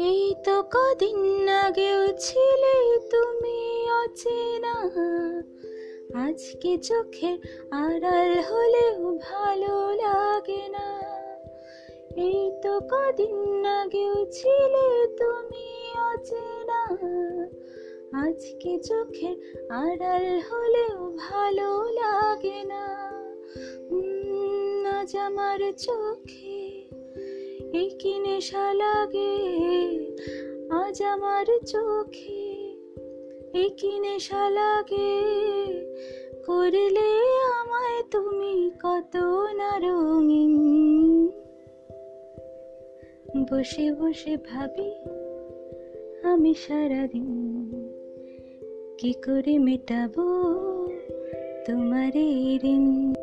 এই তো কদিন আগেও ছিলে তুমি অচেনা। আজকে চোখের আড়াল হলেও ভালো লাগে না। এই তো কদিন আগেও ছিলে তুমি অচেনা। আজকে চোখের আড়াল হলেও ভালো লাগে না। আজ আমার চোখে এই কি নেশা লাগে? আজ আমার চোখে। এই কি নেশা লাগে? করলে আমায় তুমি কত না রঙিন। বসে বসে ভাবি আমি সারাদিন কি করে মেটাবো তোমার এই ঋণ?